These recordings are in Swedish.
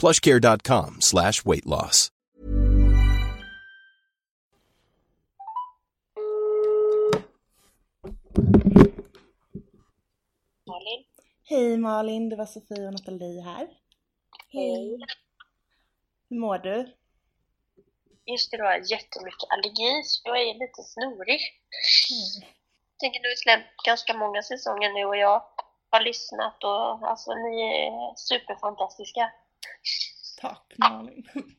plushcare.com slash weight loss. Malin. Hej Malin, det var Sofie och Nathalie här. Hej. Hur mår du? Just det, du har jättemycket allergi, så jag är lite snorig. Jag tänker, du har släppt ganska många säsonger nu och jag har lyssnat och alltså ni är superfantastiska. Tack Malin.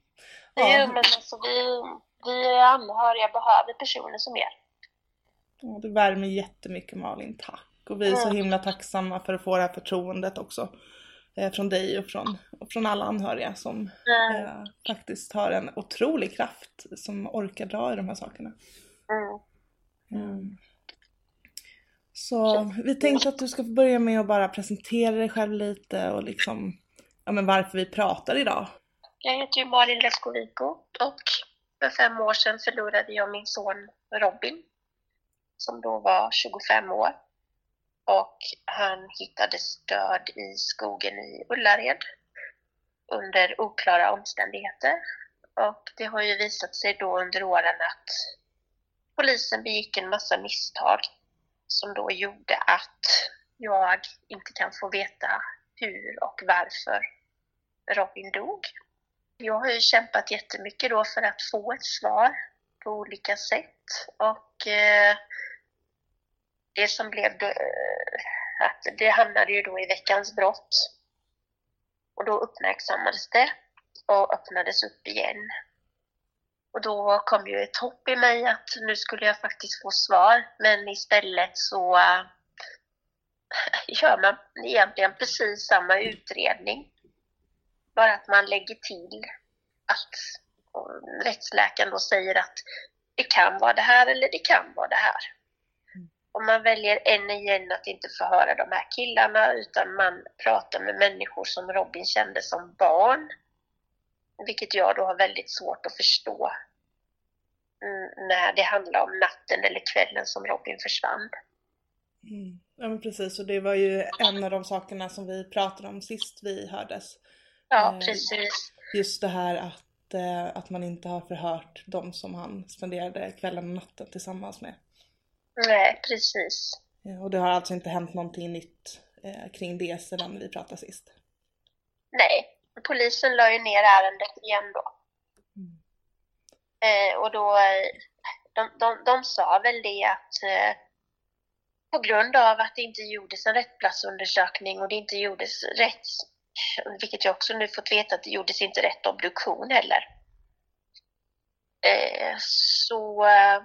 Jo, men alltså vi, vi anhöriga behöver personer som er. Ja, det värmer jättemycket Malin, tack. Och vi är så Ja. himla tacksamma för att få det här förtroendet också. Eh, från dig och från, och från alla anhöriga som Mm. eh, faktiskt har en otrolig kraft som orkar dra i de här sakerna. Mm. Mm. Så vi tänkte att du ska få börja med att bara presentera dig själv lite och liksom, ja men varför vi pratar idag. Jag heter ju Malin Leskovico och för fem år sedan förlorade jag min son Robin som då var 25 år. Och han hittades död i skogen i Ullared under oklara omständigheter. Och det har ju visat sig då under åren att polisen begick en massa misstag som då gjorde att jag inte kan få veta hur och varför Robin dog. Jag har ju kämpat jättemycket då för att få ett svar på olika sätt och eh, det som blev då, eh, att det hamnade ju då i veckans brott och då uppmärksammades det och öppnades upp igen. Och då kom ju ett hopp i mig att nu skulle jag faktiskt få svar men istället så eh, gör man egentligen precis samma utredning bara att man lägger till att rättsläkaren då säger att det kan vara det här eller det kan vara det här. Och man väljer än igen att inte förhöra de här killarna utan man pratar med människor som Robin kände som barn. Vilket jag då har väldigt svårt att förstå mm, när det handlar om natten eller kvällen som Robin försvann. Mm. Ja men precis och det var ju en av de sakerna som vi pratade om sist vi hördes. Ja, Eh, precis. Just det här att, eh, att man inte har förhört de som han spenderade kvällen och natten tillsammans med. Nej, precis. Eh, Och det har alltså inte hänt någonting nytt kring det sedan vi pratade sist. Nej, polisen la ju ner ärendet igen då. Eh, och då, de, de, de sa väl det att eh, på grund av att det inte gjordes en rättsplatsundersökning och det inte gjordes rätt, vilket jag också nu fått veta att det gjordes inte rätt obduktion heller. Eh, så eh,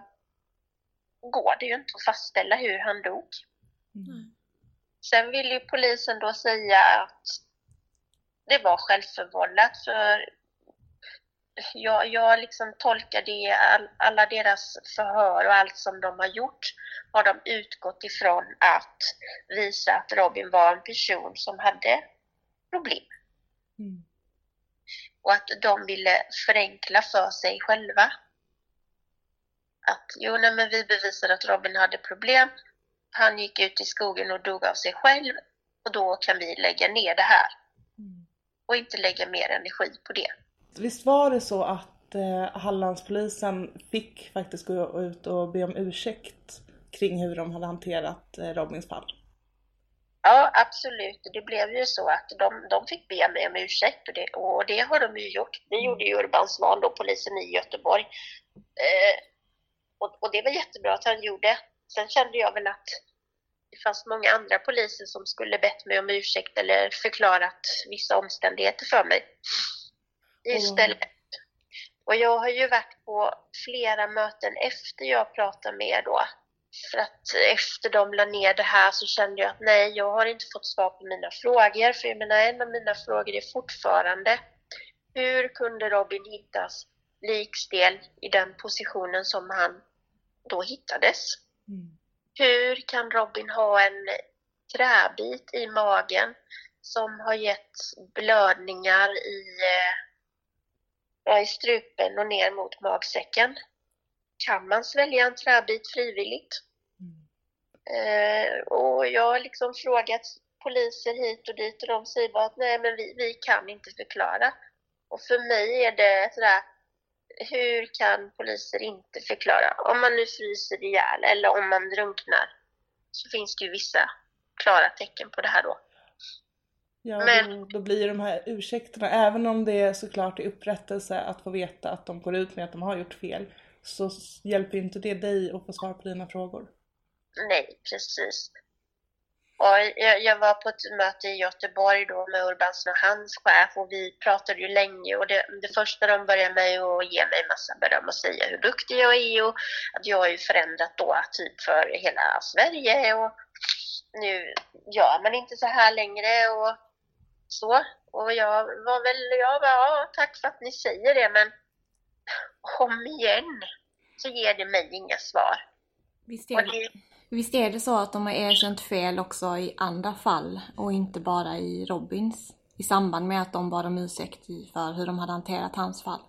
går det ju inte att fastställa hur han dog. Sen vill ju polisen då säga att det var självförvållat för jag, jag liksom tolkar det, all, alla deras förhör och allt som de har gjort har de utgått ifrån att visa att Robin var en person som hade problem. och att de ville förenkla för sig själva. Att jo, nej, men vi bevisade att Robin hade problem. Han gick ut i skogen och dog av sig själv och då kan vi lägga ner det här. Och inte lägga mer energi på det. Visst var det så att eh, Hallandspolisen fick faktiskt gå ut och be om ursäkt kring hur de hade hanterat eh, Robins fall? Ja, absolut. Det blev ju så att de, de fick be mig om ursäkt och det, och det har de ju gjort. Det gjorde ju Urban Svan, då, polisen i Göteborg. Eh, och, och det var jättebra att han gjorde. Sen kände jag väl att det fanns många andra poliser som skulle bett mig om ursäkt eller förklarat vissa omständigheter för mig. Istället. Och jag har ju varit på flera möten efter jag pratade med er då. För att efter de la ner det här så kände jag att nej, jag har inte fått svar på mina frågor. För jag menar, en av mina frågor är fortfarande hur kunde Robin hittas likstel i den positionen som han då hittades? Mm. Hur kan Robin ha en träbit i magen som har gett blödningar i, eh, i strupen och ner mot magsäcken? Kan man svälja en träbit frivilligt? Eh, och jag har liksom frågat poliser hit och dit och de säger bara att nej men vi, vi kan inte förklara. Och för mig är det sådär, hur kan poliser inte förklara? Om man nu fryser ihjäl eller om man drunknar så finns det ju vissa klara tecken på det här då. Ja, Men- då, då blir de här ursäkterna, även om det såklart är upprättelse att få veta att de går ut med att de har gjort fel, så hjälper inte det dig att få svar på dina frågor. Nej, precis. Och jag, jag var på ett möte i Göteborg då med Urbansson och hans chef och vi pratade ju länge och det, det första de började med att ge mig massa beröm och säga hur duktig jag är och att jag har ju förändrat då typ för hela Sverige och nu gör man inte så här längre och så. Och jag var väl, jag var, ja tack för att ni säger det men om igen så ger det mig inga svar. Visst är, det, visst är det så att de har erkänt fel också i andra fall och inte bara i Robins? I samband med att de bad om ursäkt för hur de hade hanterat hans fall.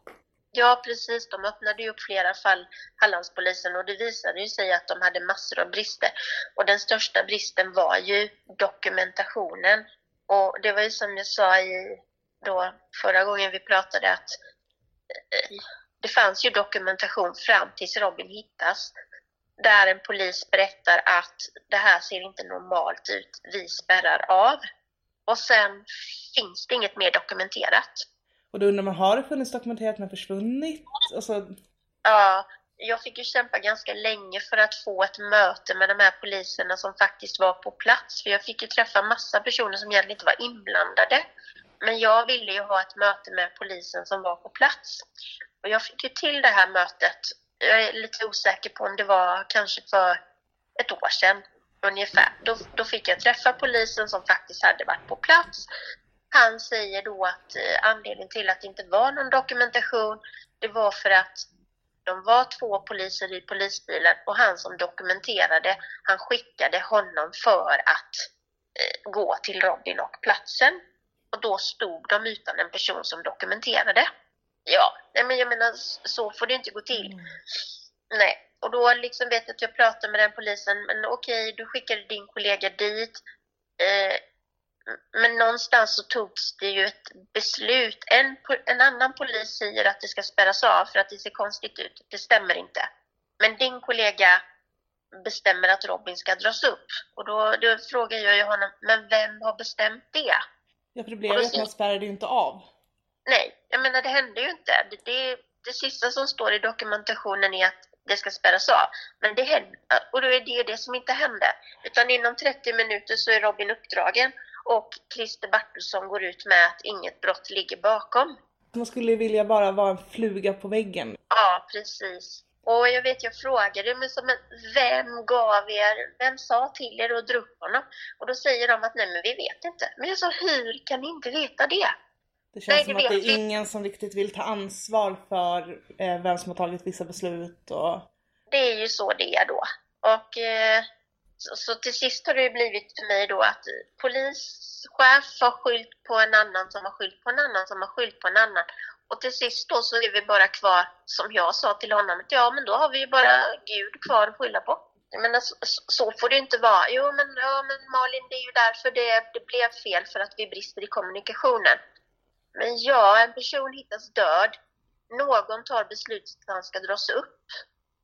Ja, precis. De öppnade ju upp flera fall, Hallandspolisen, och det visade ju sig att de hade massor av brister. Och den största bristen var ju dokumentationen. Och det var ju som jag sa i då förra gången vi pratade att eh, det fanns ju dokumentation fram tills Robin hittas. Där en polis berättar att det här ser inte normalt ut, vi spärrar av. Och sen finns det inget mer dokumenterat. Och då undrar man, har det funnits dokumenterat men försvunnit? Alltså, Ja, jag fick ju kämpa ganska länge för att få ett möte med de här poliserna som faktiskt var på plats. För jag fick ju träffa massa personer som egentligen inte var inblandade. Men jag ville ju ha ett möte med polisen som var på plats. Och jag fick ju till det här mötet. Jag är lite osäker på om det var kanske för ett år sedan ungefär. Då, då fick jag träffa polisen som faktiskt hade varit på plats. Han säger då att eh, anledningen till att det inte var någon dokumentation, det var för att de var två poliser i polisbilen och han som dokumenterade, han skickade honom för att eh, gå till Robin och platsen. Och då stod de utan en person som dokumenterade. Ja, nej men jag menar så får det inte gå till. Nej, och då liksom vet jag att jag pratade med den polisen, men okej, du skickade din kollega dit. Eh, men någonstans så togs det ju ett beslut. En, en annan polis säger att det ska spärras av för att det ser konstigt ut. Det stämmer inte. Men din kollega bestämmer att Robin ska dras upp. Och då, då frågar jag ju honom, men vem har bestämt det? ja för det blev ju att man spärrade ju inte av. Nej, jag menar det hände ju inte. Det, det, det sista som står i dokumentationen är att det ska spärras av. Men det hände, och då är det ju det som inte hände. Utan inom 30 minuter så är Robin uppdragen och Christer Bartelsson går ut med att inget brott ligger bakom. Man skulle vilja bara vara en fluga på väggen. Ja, precis. Och jag vet, jag frågade, men, men vem gav er, vem sa till er att dra upp honom? Och då säger de att nej, men vi vet inte. Men jag sa, hur kan ni inte veta det? Det känns Nej, som det att det är vi. ingen som riktigt vill ta ansvar för eh, vem som har tagit vissa beslut och Det är ju så det är då. Och eh, så, så till sist har det blivit för mig då att polischef har skyllt på en annan som har skyllt på en annan som har skyllt på en annan. Och till sist då så är vi bara kvar, som jag sa till honom, att ja men då har vi ju bara Gud kvar att skylla på. Men så, så får det inte vara. Jo men, ja, men Malin, det är ju därför det, det blev fel, för att vi brister i kommunikationen. Men ja, en person hittas död. Någon tar beslutet att han ska dras upp.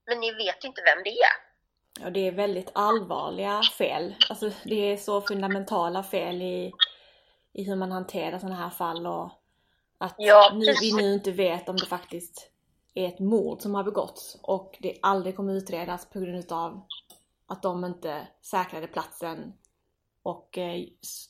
Men ni vet inte vem det är. Ja, det är väldigt allvarliga fel. Alltså det är så fundamentala fel i, i hur man hanterar sådana här fall och att Ja, nu, vi nu inte vet om det faktiskt är ett mord som har begåtts och det aldrig kommer utredas på grund av att de inte säkrade platsen och eh,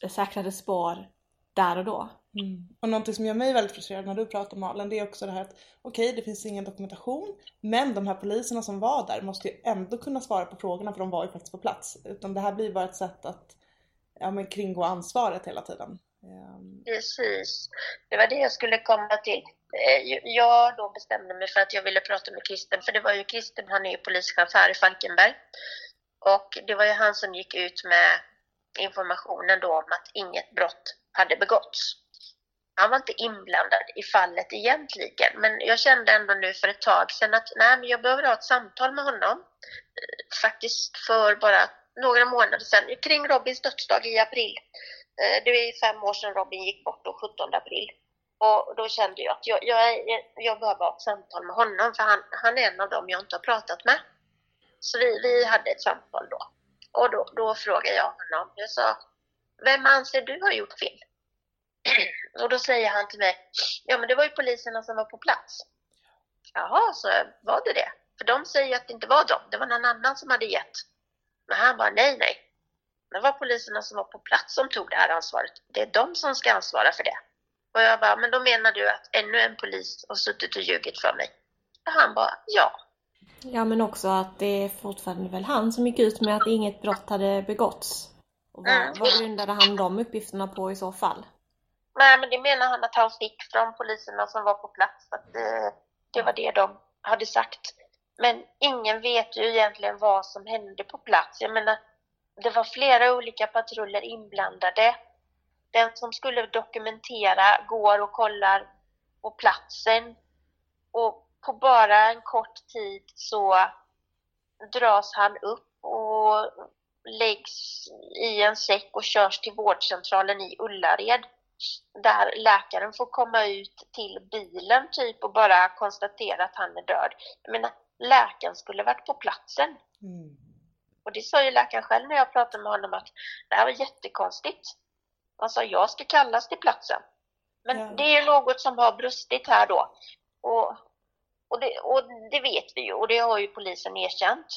säkrade spår där och då. Mm. Och någonting som gör mig väldigt frustrerad när du pratar om Malen det är också det här att okej det finns ingen dokumentation men de här poliserna som var där måste ju ändå kunna svara på frågorna för de var ju faktiskt på plats. Utan det här blir bara ett sätt att ja, men kringgå ansvaret hela tiden. Ehm, Precis. Det var det jag skulle komma till. Eh, Jag då bestämde mig för att jag ville prata med Kristen, för det var ju Kristen, han är ju polischef här i Falkenberg. Och det var ju han som gick ut med informationen då om att inget brott hade begåtts. Han var inte inblandad i fallet egentligen, men jag kände ändå nu för ett tag sedan att nej, men jag behöver ha ett samtal med honom. Eh, faktiskt för bara några månader sedan, kring Robins dödsdag i april. Eh, det är fem år sedan Robin gick bort, då, 17 april. Och då kände jag att jag, jag, är- jag behöver ha ett samtal med honom, för han, han är en av dem jag inte har pratat med. Så vi, vi hade ett samtal då. Och då, då frågade jag honom, jag sa, vem anser du har gjort fel? Och då säger han till mig, ja men det var ju poliserna som var på plats. Jaha, så var det det? För de säger att det inte var dem, det var någon annan som hade gett. Men han bara, nej nej. Det var poliserna som var på plats som tog det här ansvaret. Det är de som ska ansvara för det. Och jag bara, men då menar du att ännu en polis har suttit och ljugit för mig? Och han bara, ja. Ja men också att det är fortfarande väl han som gick ut med att inget brott hade begåtts. Och vad, Mm. vad grundade han de uppgifterna på i så fall? Nej, men det menar han att han fick från poliserna som var på plats. Att det, det var det de hade sagt. Men ingen vet ju egentligen vad som hände på plats. Jag menar, det var flera olika patruller inblandade. Den som skulle dokumentera går och kollar på platsen. Och på bara en kort tid så dras han upp och läggs i en säck och körs till vårdcentralen i Ullared där läkaren får komma ut till bilen typ och bara konstatera att han är död. Jag menar, läkaren skulle varit på platsen. mm. Och det sa ju läkaren själv när jag pratade med honom att det här var jättekonstigt. Han sa jag ska kallas till platsen. Men Ja. det är något som har brustit här då. Och, och, det, och det vet vi ju och det har ju polisen erkänt.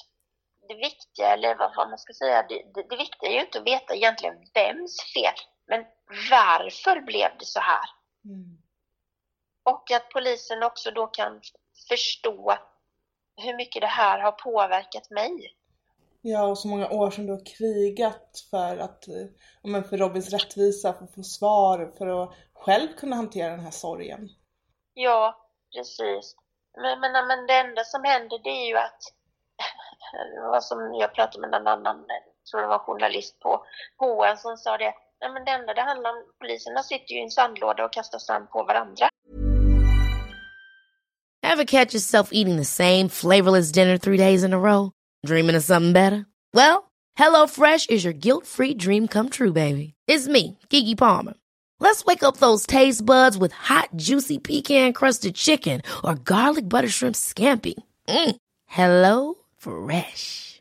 Det viktiga, eller vad vad man ska säga, det, det, det viktiga är ju inte att veta egentligen vems fel. Men varför blev det så här? Mm. Och att polisen också då kan förstå hur mycket det här har påverkat mig. Ja, och så många år som du har krigat för att, eh, men för Robins rättvisa, för att få svar, för att själv kunna hantera den här sorgen. Ja, precis. Men, men, men det enda som händer det är ju att, vad som jag pratade med en annan, jag tror det var journalist på HN som sa det, nej men det enda det handlar om, poliserna sitter ju i en sandlåda och kastar sand på varandra. Ever catch yourself eating the same flavorless dinner three days in a row? Dreaming of something better? Well, hello fresh is your guilt-free dream come true, baby. It's me, Gigi Palmer. Let's wake up those taste buds with hot, juicy pecan-crusted chicken or garlic butter shrimp scampi. Mm. Hello Fresh.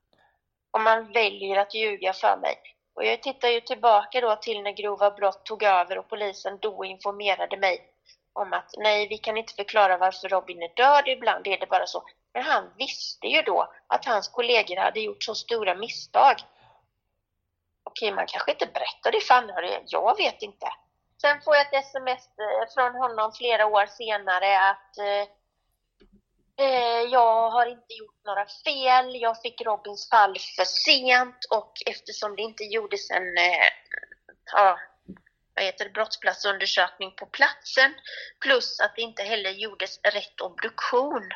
Och man väljer att ljuga för mig. Och jag tittar ju tillbaka då till när grova brott tog över och polisen då informerade mig om att nej, vi kan inte förklara varför Robin är död, ibland är det bara så. Men han visste ju då att hans kollegor hade gjort så stora misstag. Okej, man kanske inte berättar det för anhöriga, jag vet inte. Sen får jag ett sms eh, från honom flera år senare att Eh, jag har inte gjort några fel. Jag fick Robins fall för sent och eftersom det inte gjordes en eh, ja, vad heter det, brottsplatsundersökning på platsen plus att det inte heller gjordes rätt obduktion.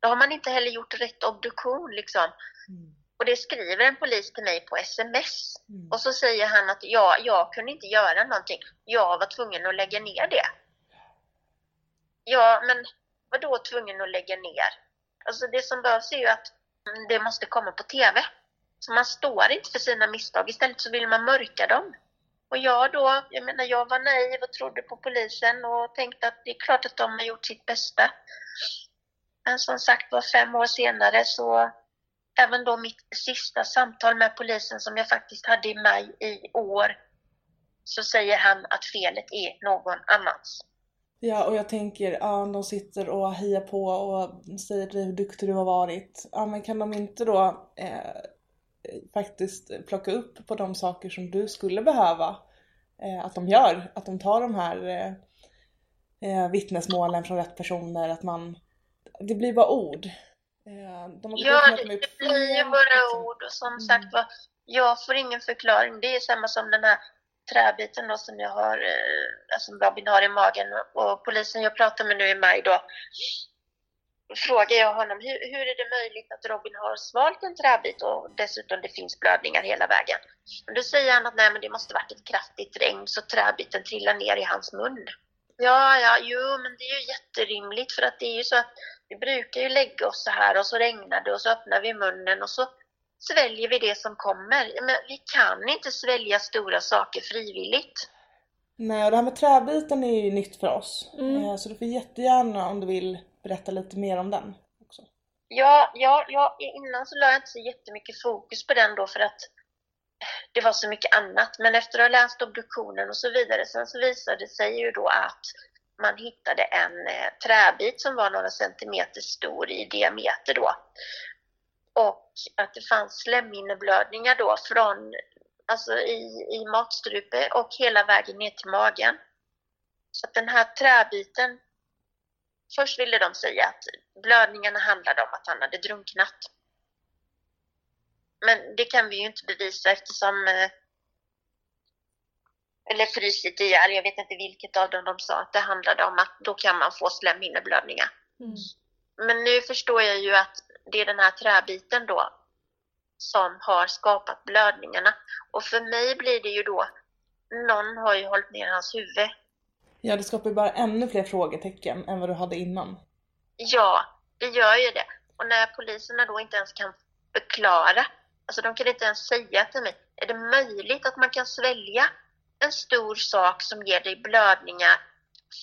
Då har man inte heller gjort rätt obduktion liksom. Mm. Och det skriver en polis till mig på sms. Mm. Och så säger han att ja, jag kunde inte göra någonting. Jag var tvungen att lägga ner det. Ja, men var då tvungen att lägga ner. Alltså det som behövs är ju att det måste komma på TV. Så man står inte för sina misstag, istället så vill man mörka dem. Och jag då, jag menar jag var naiv och trodde på polisen och tänkte att det är klart att de har gjort sitt bästa. Men som sagt var, fem år senare så, även då mitt sista samtal med polisen som jag faktiskt hade i maj i år, så säger han att felet är någon annans. Ja, och jag tänker, ja, de sitter och hejar på och säger dig hur duktig du har varit. Ja, men kan de inte då eh, faktiskt plocka upp på de saker som du skulle behöva eh, att de gör? Att de tar de här eh, eh vittnesmålen från rätt personer, att man... Det blir bara ord. Eh, de ja, det, det blir ju bara liksom. ord och som mm. sagt var, jag får ingen förklaring. Det är samma som den här träbiten då som jag har, eh, alltså Robin har i magen och polisen jag pratade med nu i maj då frågar jag honom hur, hur är det möjligt att Robin har svalt en träbit och dessutom det finns blödningar hela vägen. Men då säger han att nej men det måste varit ett kraftigt regn så träbiten trillar ner i hans mun. Ja, ja, jo men det är ju jätterimligt för att det är ju så att vi brukar ju lägga oss så här och så regnar det och så öppnar vi munnen och så sväljer vi det som kommer. Men vi kan inte svälja stora saker frivilligt. Nej, och det här med träbiten är ju nytt för oss. Mm. Eh, så du får jättegärna om du vill berätta lite mer om den. Också. Ja, ja, ja, innan så la jag inte så jättemycket fokus på den då för att det var så mycket annat. Men efter att ha läst obduktionen och så vidare sen så visade det sig ju då att man hittade en eh, träbit som var några centimeter stor i diameter då och att det fanns slemhinneblödningar då från, alltså i, i matstrupe och hela vägen ner till magen. Så att den här träbiten, först ville de säga att blödningarna handlade om att han hade drunknat. Men det kan vi ju inte bevisa eftersom eh, eller frysit ihjäl, jag vet inte vilket av dem de sa att det handlade om att då kan man få slemhinneblödningar. Mm. Men nu förstår jag ju att det är den här träbiten då som har skapat blödningarna. Och för mig blir det ju då, någon har ju hållit ner hans huvud. Ja, det skapar ju bara ännu fler frågetecken än vad du hade innan. Ja, det gör ju det. Och när poliserna då inte ens kan förklara, alltså de kan inte ens säga till mig, är det möjligt att man kan svälja en stor sak som ger dig blödningar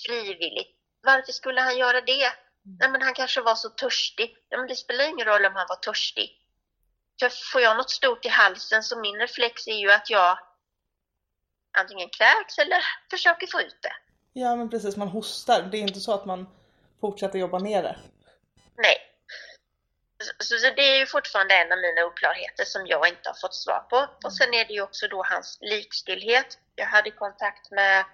frivilligt? Varför skulle han göra det? Nej, men han kanske var så törstig. Ja, men det spelar ingen roll om han var törstig. För får jag något stort i halsen så min reflex är ju att jag antingen kräks eller försöker få ut det. Ja, men precis. Man hostar. Det är inte så att man fortsätter jobba ner det. Nej. Så, så, det är ju fortfarande en av mina oklarheter som jag inte har fått svar på. Och sen är det ju också då hans likstillhet. Jag hade kontakt med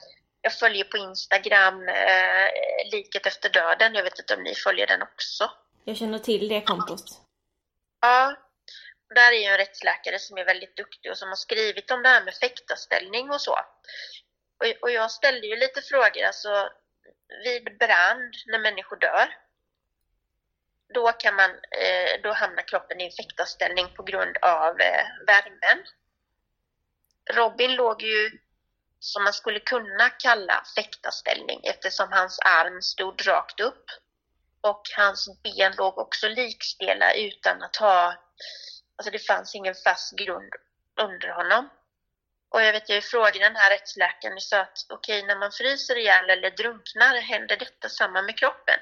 jag följer på Instagram eh, Liket efter döden. Jag vet inte om ni följer den också? Jag känner till det kontot. Ja. Där är ju en rättsläkare som är väldigt duktig och som har skrivit om det här med fäktarställning och så. Och, och jag ställde ju lite frågor, alltså vid brand när människor dör. då, kan man, eh, då hamnar kroppen i en fäktarställning på grund av eh, värmen. Robin låg ju som man skulle kunna kalla fäktarställning eftersom hans arm stod rakt upp och hans ben låg också likstela utan att ha, alltså det fanns ingen fast grund under honom. Och jag vet, jag frågade den här rättsläkaren och sa att okej, okay, när man fryser ihjäl eller drunknar, händer detta samma med kroppen?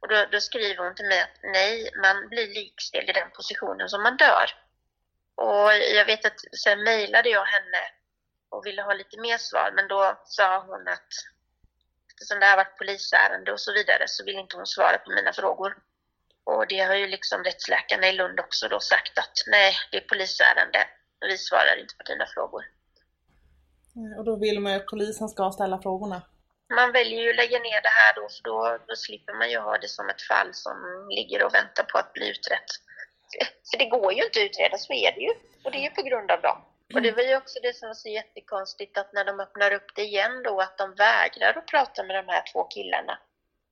Och då, då, skriver hon till mig att nej, man blir likställd i den positionen som man dör. Och jag vet att sen mejlade jag henne och ville ha lite mer svar, men då sa hon att eftersom det har varit polisärende och så vidare så vill inte hon svara på mina frågor. Och det har ju liksom rättsläkarna i Lund också då sagt att nej, det är polisärende, vi svarar inte på dina frågor. Och då vill man ju att polisen ska ställa frågorna. Man väljer ju att lägga ner det här då, för då, då slipper man ju ha det som ett fall som ligger och väntar på att bli utrett. För det går ju inte att utreda, så är det ju. Och det är ju på grund av dem. Och det var ju också det som var så jättekonstigt att när de öppnar upp det igen då, att de vägrar att prata med de här två killarna.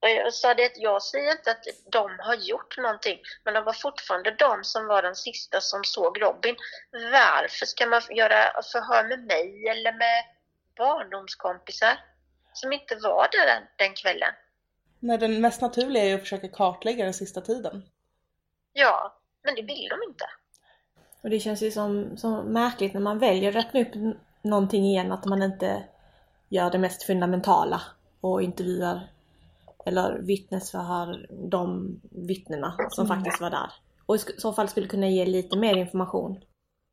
Och jag sa det att jag säger inte att de har gjort någonting, men de var fortfarande de som var de sista som såg Robin. Varför ska man göra förhör med mig eller med barndomskompisar som inte var där den, den kvällen? Nej, den mest naturliga är ju att försöka kartlägga den sista tiden. Ja, men det vill de inte. Och det känns ju som, som märkligt när man väljer att öppna upp någonting igen att man inte gör det mest fundamentala och intervjuar eller vittnesförhör de vittnena som mm. faktiskt var där. Och i så fall skulle kunna ge lite mer information.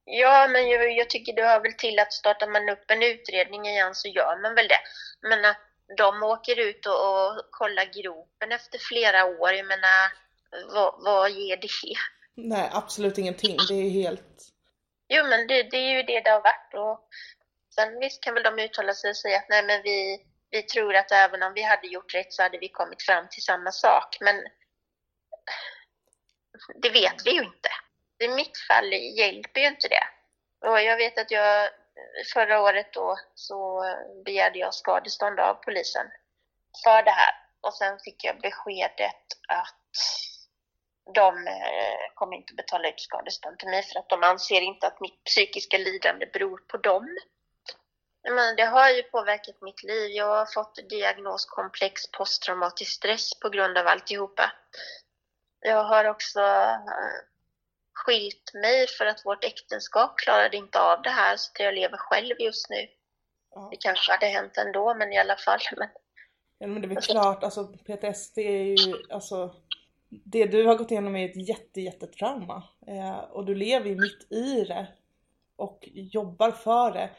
Ja, men jag, jag tycker det hör väl till att startar man upp en utredning igen så gör man väl det. Men att de åker ut och, och kollar gropen efter flera år, jag menar, vad, vad ger det? Nej, absolut ingenting. Det är helt... Jo, men det, det är ju det det har varit. Och sen visst kan väl de uttala sig och säga att nej, men vi, vi tror att även om vi hade gjort rätt så hade vi kommit fram till samma sak. Men det vet vi ju inte. I mitt fall hjälper ju inte det. Och jag vet att jag förra året då så begärde jag skadestånd av polisen för det här. Och sen fick jag beskedet att de eh, kommer inte betala ut skadestånd till mig för att de anser inte att mitt psykiska lidande beror på dem. Men det har ju påverkat mitt liv. Jag har fått diagnos komplex posttraumatisk stress på grund av alltihopa. Jag har också eh, skilt mig för att vårt äktenskap klarade inte av det här så jag lever själv just nu. Det kanske hade hänt ändå men i alla fall. Men... Ja men det är väl klart, alltså PTSD är ju, alltså det du har gått igenom är ett jätte, jättetrauma. Eh, och du lever ju mitt i det. Och jobbar för det.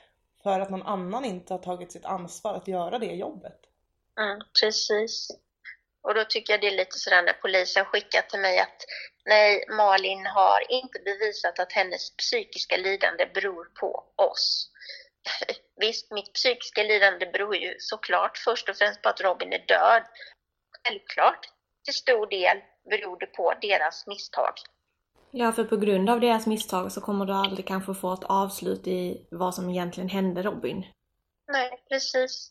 För att någon annan inte har tagit sitt ansvar att göra det jobbet. Mm, precis. Och då tycker jag det är lite sådär när polisen skickar till mig att nej, Malin har inte bevisat att hennes psykiska lidande beror på oss. Visst, mitt psykiska lidande beror ju såklart först och främst på att Robin är död. Självklart till stor del beror det på deras misstag. Ja, för på grund av deras misstag så kommer du aldrig kanske få ett avslut i vad som egentligen hände Robin. Nej, precis.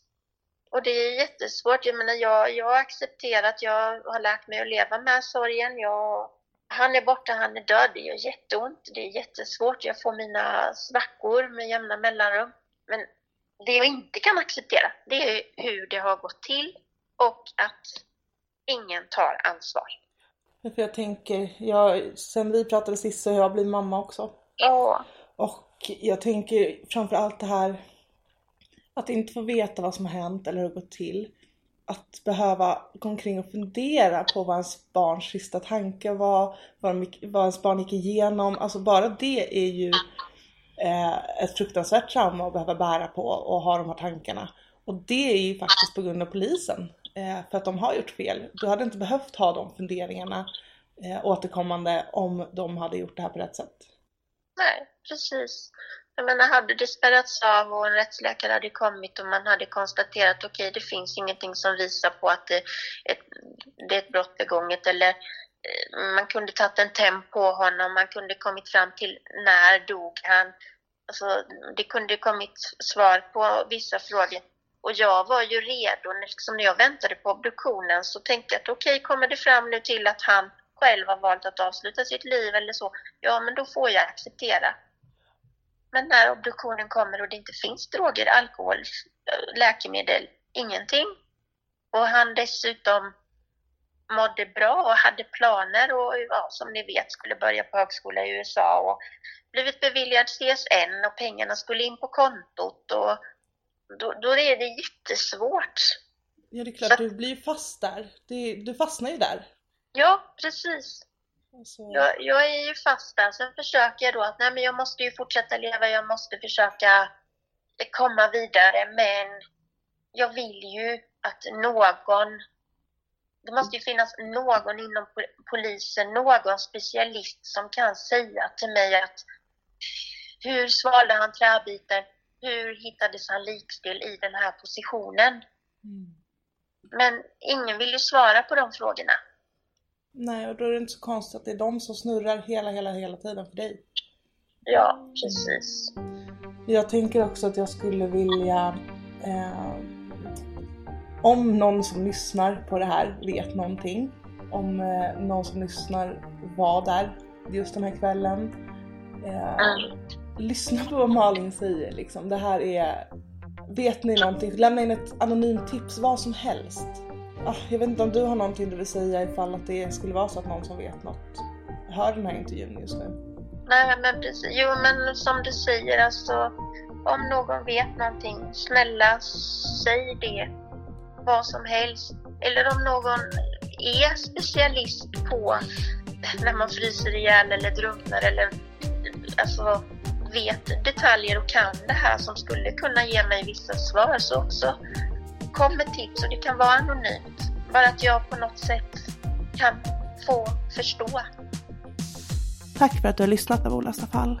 Och det är jättesvårt. Jag menar, jag, jag har accepterat, jag har lärt mig att leva med sorgen. Jag, han är borta, han är död. Det gör jätteont, det är jättesvårt. Jag får mina svackor med jämna mellanrum. Men det jag inte kan acceptera, det är hur det har gått till och att ingen tar ansvar. Jag tänker, jag, sen vi pratade sist så har jag blivit mamma också. Ja. Och jag tänker framför allt det här att inte få veta vad som har hänt eller hur det gått till. Att behöva gå omkring och fundera på vad ens barns sista tanke var, vad, de, vad ens barn gick igenom. Alltså bara det är ju eh, ett fruktansvärt trauma att behöva bära på och ha de här tankarna. Och det är ju faktiskt på grund av polisen Eh, för att de har gjort fel. Du hade inte behövt ha de funderingarna eh, återkommande om de hade gjort det här på rätt sätt. Nej, precis. Jag menar, hade det spärrats av och en rättsläkare hade kommit och man hade konstaterat okej, okay, det finns ingenting som visar på att det, ett, det är ett brott begånget eller eh, man kunde tagit en temp på honom, man kunde kommit fram till när dog han. Alltså, det kunde kommit svar på vissa frågor. Och jag var ju redo, liksom när jag väntade på obduktionen så tänkte jag att okej, okay, kommer det fram nu till att han själv har valt att avsluta sitt liv eller så, ja men då får jag acceptera. Men när obduktionen kommer och det inte finns droger, alkohol, eh, läkemedel, ingenting. Och han dessutom mådde bra och hade planer och ja, som ni vet skulle börja på högskola i USA och blivit beviljad CSN och pengarna skulle in på kontot och då, då är det jättesvårt. Ja det är klart, Så, du blir fast där. Det, du fastnar ju där. Ja, precis. Alltså... Jag, jag, är ju fast där. Sen försöker jag då att nej, men jag måste ju fortsätta leva, jag måste försöka komma vidare men jag vill ju att någon det måste ju finnas någon inom polisen, någon specialist som kan säga till mig att hur svalde han träbiten? Hur hittades han likstil i den här positionen? Mm. Men ingen vill ju svara på de frågorna. Nej, och då är det inte så konstigt att det är de som snurrar hela, hela, hela tiden för dig. Ja, precis. Jag tänker också att jag skulle vilja eh, om någon som lyssnar på det här vet någonting, om eh, någon som lyssnar var där just den här kvällen. Eh, lyssna på vad Malin säger liksom. Det här är, vet ni någonting? Lämna in ett anonymt tips, vad som helst. Ah, jag vet inte om du har någonting du vill säga ifall att det skulle vara så att någon som vet något hör den här intervjun just nu. Nej men precis, jo men som du säger alltså om någon vet någonting, snälla säg det vad som helst. Eller om någon är specialist på när man fryser ihjäl eller drunknar eller alltså vet detaljer och kan det här som skulle kunna ge mig vissa svar så också kom med tips och det kan vara anonymt. Bara att jag på något sätt kan få förstå. Tack för att du har lyssnat av Ola fall.